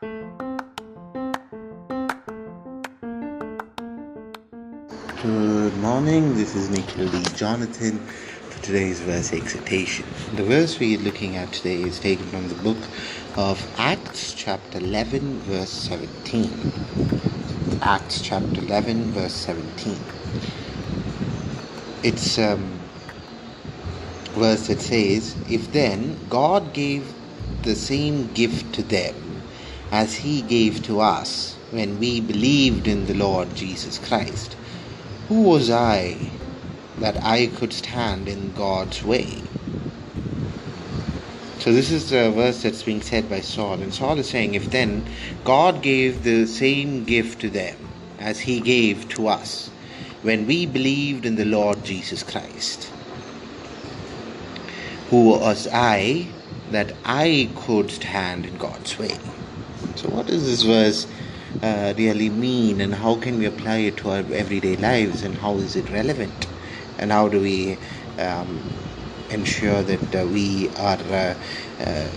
Good morning, this is Nikhil D. Jonathan for today's verse exhortation. The verse we are looking at today is taken from the book of Acts, chapter 11, verse 17. Acts, chapter 11, verse 17. It's a um, verse that says, If then God gave the same gift to them as He gave to us when we believed in the Lord Jesus Christ who was I that I could stand in God's way? So, this is the verse that's being said by Saul. And Saul is saying, if then God gave the same gift to them as he gave to us when we believed in the Lord Jesus Christ, who was I that I could stand in God's way? So, what does this verse uh, really mean and how can we apply it to our everyday lives and how is it relevant? And how do we um, ensure that uh, we are uh, uh,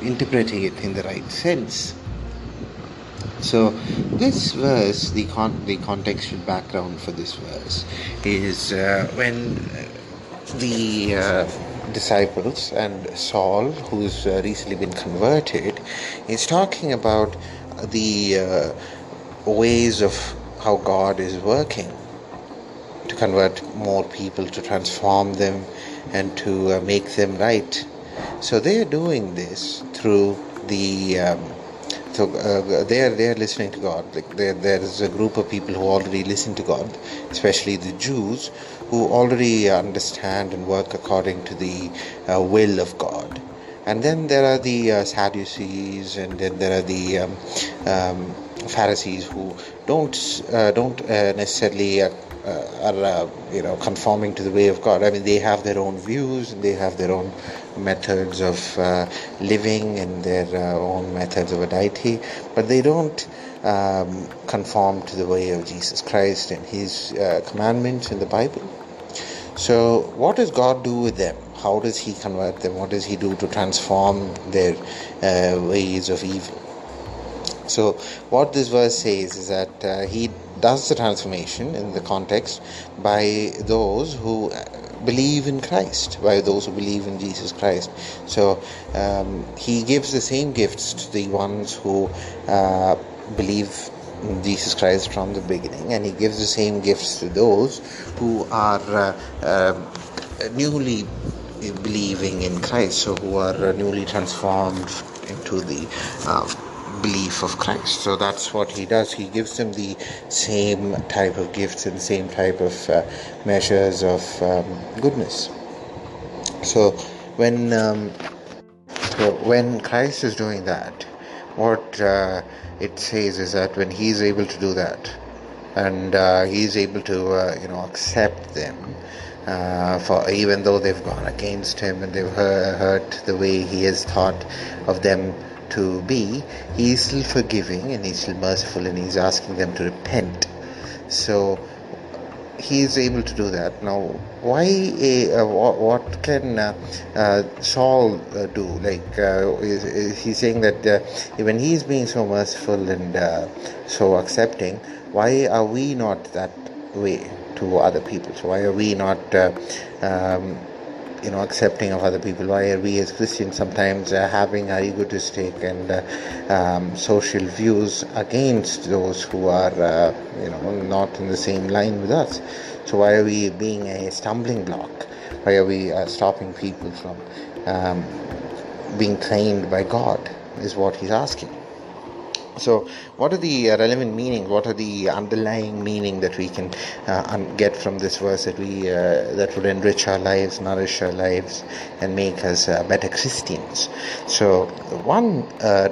interpreting it in the right sense? So this verse the con- the contextual background for this verse is uh, when the disciples and Saul, who's uh, recently been converted, is talking about the uh, ways of how God is working to convert more people, to transform them, and to uh, make them right. So they are doing this through the. Um, so uh, they are they are listening to God. Like there there is a group of people who already listen to God, especially the Jews, who already understand and work according to the uh, will of God and then there are the uh, Sadducees, and then there are the um, um, Pharisees who don't uh, don't uh, necessarily uh, uh, are uh, you know conforming to the way of God. I mean, they have their own views and they have their own methods of living and their own methods of a deity, but they don't. Um, conform to the way of Jesus Christ and His commandments in the Bible. So, what does God do with them? how does he convert them? What does he do to transform their uh, ways of evil? So, what this verse says is that uh, he does the transformation in the context by those who believe in Christ, by those who believe in Jesus Christ. So, um, he gives the same gifts to the ones who uh, believe Jesus Christ from the beginning, and he gives the same gifts to those who are uh, uh, newly believing in Christ, so who are uh, newly transformed into the uh, belief of Christ. So that's what he does. He gives them the same type of gifts and same type of uh, measures of um, goodness. So when um, so when Christ is doing that, what uh, it says is that when He's able to do that, and uh, He's able to uh, you know accept them uh, for even though they've gone against him and they've hurt the way he has thought of them to be, he is still forgiving and he's still merciful and he's asking them to repent. So he is able to do that. Now, why? Uh, what, what, can uh, uh, Saul uh, do? Like, is, is he saying that when he is being so merciful and so accepting, why are we not that way? to other people. So why are we not, um, you know, accepting of other people? Why are we as Christians sometimes uh, having our egotistic and uh, um, social views against those who are, uh, you know, not in the same line with us? So why are we being a stumbling block? Why are we uh, stopping people from um, being trained by God? Is what he's asking. So, what are the uh, relevant meanings? What are the underlying meaning that we can uh, get from this verse that we uh, that would enrich our lives, nourish our lives, and make us better Christians? So, one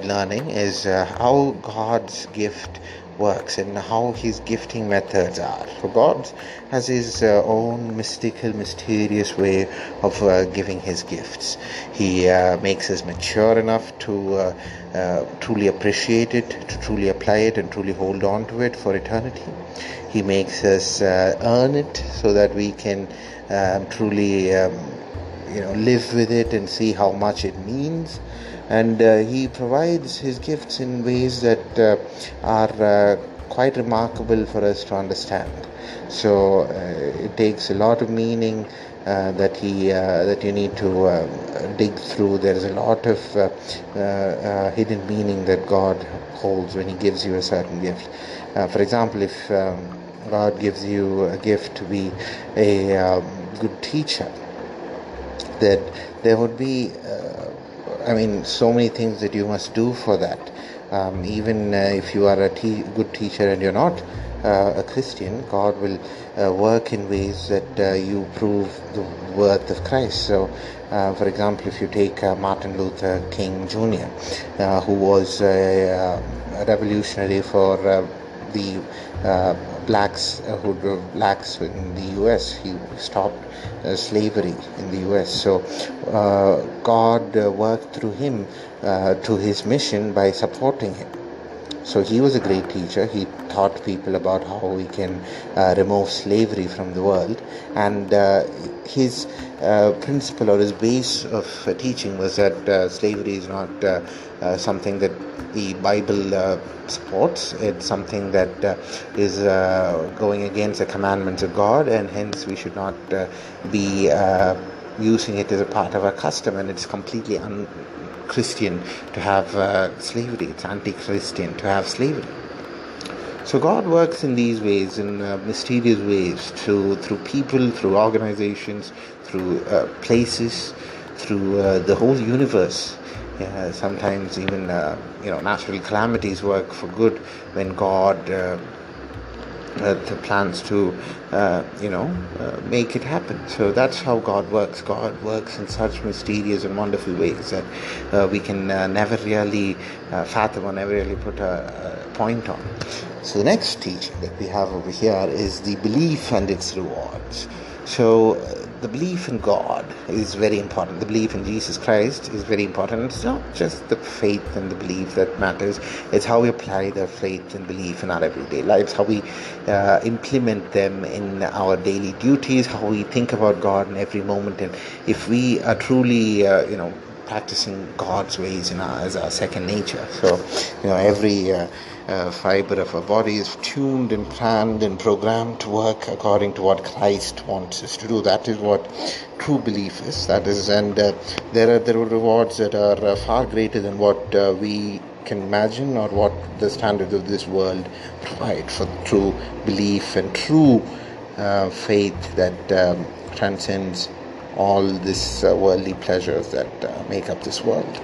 learning is how God's gift works and how his gifting methods are. So God has his uh, own mystical, mysterious way of uh, giving his gifts. He uh, makes us mature enough to uh, uh, truly appreciate it, to truly apply it, and truly hold on to it for eternity. He makes us uh, earn it so that we can um, truly, um, you know, live with it and see how much it means and uh, he provides his gifts in ways that uh, are uh, quite remarkable for us to understand. So uh, it takes a lot of meaning uh, that he uh, that you need to uh, dig through. There is a lot of hidden meaning that God holds when He gives you a certain gift. for example, if um, God gives you a gift to be a um, good teacher, that there would be, I mean, so many things that you must do for that. Um, even if you are a te- good teacher and you're not uh, a Christian, God will uh, work in ways that uh, you prove the worth of Christ. So, uh, for example, if you take uh, Martin Luther King Jr., uh, who was a, a revolutionary for the blacks who blacks in the U.S., he stopped slavery in the U.S. So, God worked through him to his mission by supporting him. So he was a great teacher. He taught people about how we can uh, remove slavery from the world. And uh, his uh, principle or his base of uh, teaching was that uh, slavery is not uh, something that the Bible supports. It's something that is going against the commandments of God, and hence we should not be using it as a part of our custom. And it's completely un- Christian to have uh, slavery. It's anti-Christian to have slavery. So God works in these ways, in uh, mysterious ways, through through people, through organizations, through uh, places, through uh, the whole universe. Sometimes even uh, you know natural calamities work for good when God uh, uh, plans to, uh, you know, uh, make it happen. So that's how God works. God works in such mysterious and wonderful ways that we can never really fathom or never really put a, a, point on. So the next teaching that we have over here is the belief and its rewards. So the belief in God is very important. The belief in Jesus Christ is very important. It's not just the faith and the belief that matters, it's how we apply the faith and belief in our everyday lives, how we uh, implement them in our daily duties, how we think about God in every moment. And if we are truly, uh, you know, practicing God's ways in our, as our second nature. So, you know, every uh, uh, fiber of our body is tuned and planned and programmed to work according to what Christ wants us to do. That is what true belief is. That is, and uh, there are there are rewards that are uh, far greater than what uh, we can imagine or what the standards of this world provide for true belief and true uh, faith that um, transcends all these uh, worldly pleasures that uh, make up this world.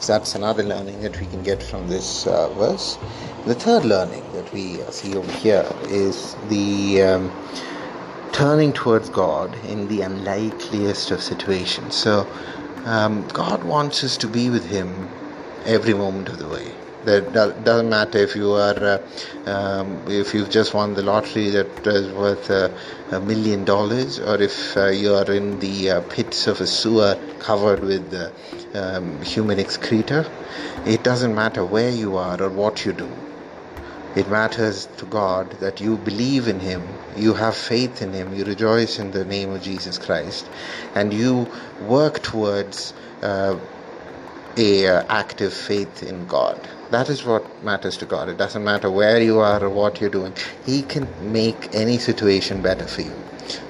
So that's another learning that we can get from this uh, verse. The third learning that we see over here is the um, turning towards God in the unlikeliest of situations. So um, God wants us to be with Him every moment of the way. That doesn't matter if you are, uh, um, if you've just won the lottery that is worth uh, a million dollars, or if uh, you are in the pits of a sewer covered with um, human excreta. It doesn't matter where you are or what you do. It matters to God that you believe in Him, you have faith in Him, you rejoice in the name of Jesus Christ, and you work towards uh, a uh, active faith in God. That is what matters to God. It doesn't matter where you are or what you're doing. He can make any situation better for you.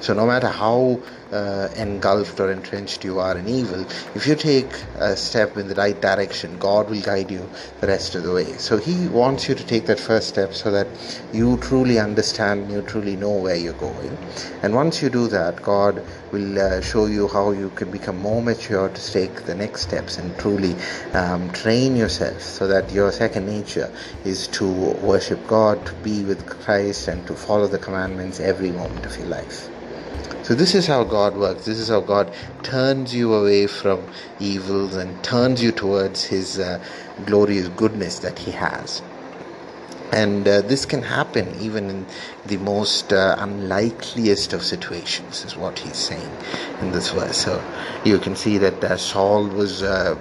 So no matter how uh, engulfed or entrenched you are in evil, if you take a step in the right direction, God will guide you the rest of the way. So He wants you to take that first step so that you truly understand, you truly know where you're going. And once you do that, God will uh, show you how you can become more mature to take the next steps and truly um, train yourself so that your second nature is to worship God, to be with Christ, and to follow the commandments every moment of your life. So, this is how God works. This is how God turns you away from evils and turns you towards His uh, glorious goodness that He has. And uh, this can happen even in the most uh, unlikeliest of situations, is what he's saying in this verse. So you can see that uh, Saul was uh,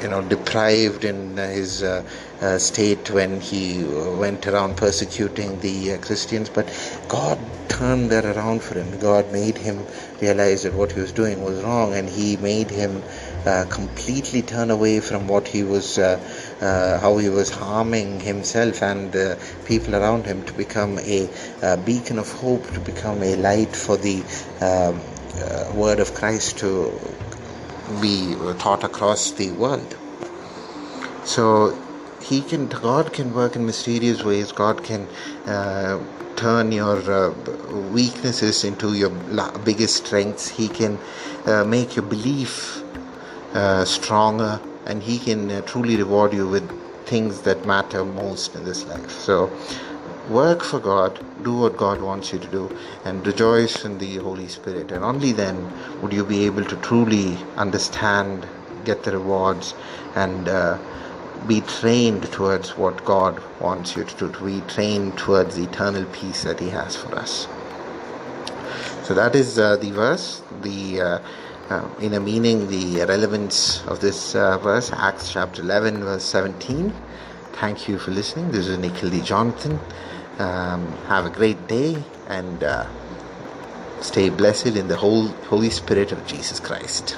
you know deprived in his uh, uh, state when he went around persecuting the uh, Christians, but God turned that around for him. God made him realize that what he was doing was wrong, and He made him uh, completely turn away from what he was, uh, uh, how he was harming himself and uh, people around him to become a beacon of hope, to become a light for the um, uh, word of Christ to be taught across the world. So he can god can work in mysterious ways god can uh, turn your uh, weaknesses into your biggest strengths. He can uh, make your belief uh, stronger and he can uh, truly reward you with things that matter most in this life. So work for god do what god wants you to do and rejoice in the holy spirit. And only then would you be able to truly understand get the rewards and uh, be trained towards what God wants you to do, to be trained towards the eternal peace that He has for us. So that is uh, the verse, the uh, uh, in a meaning, the relevance of this uh, verse, Acts chapter 11, verse 17. Thank you for listening. This is Nikhil D. Jonathan. Um, have a great day and uh, stay blessed in the whole Holy Spirit of Jesus Christ.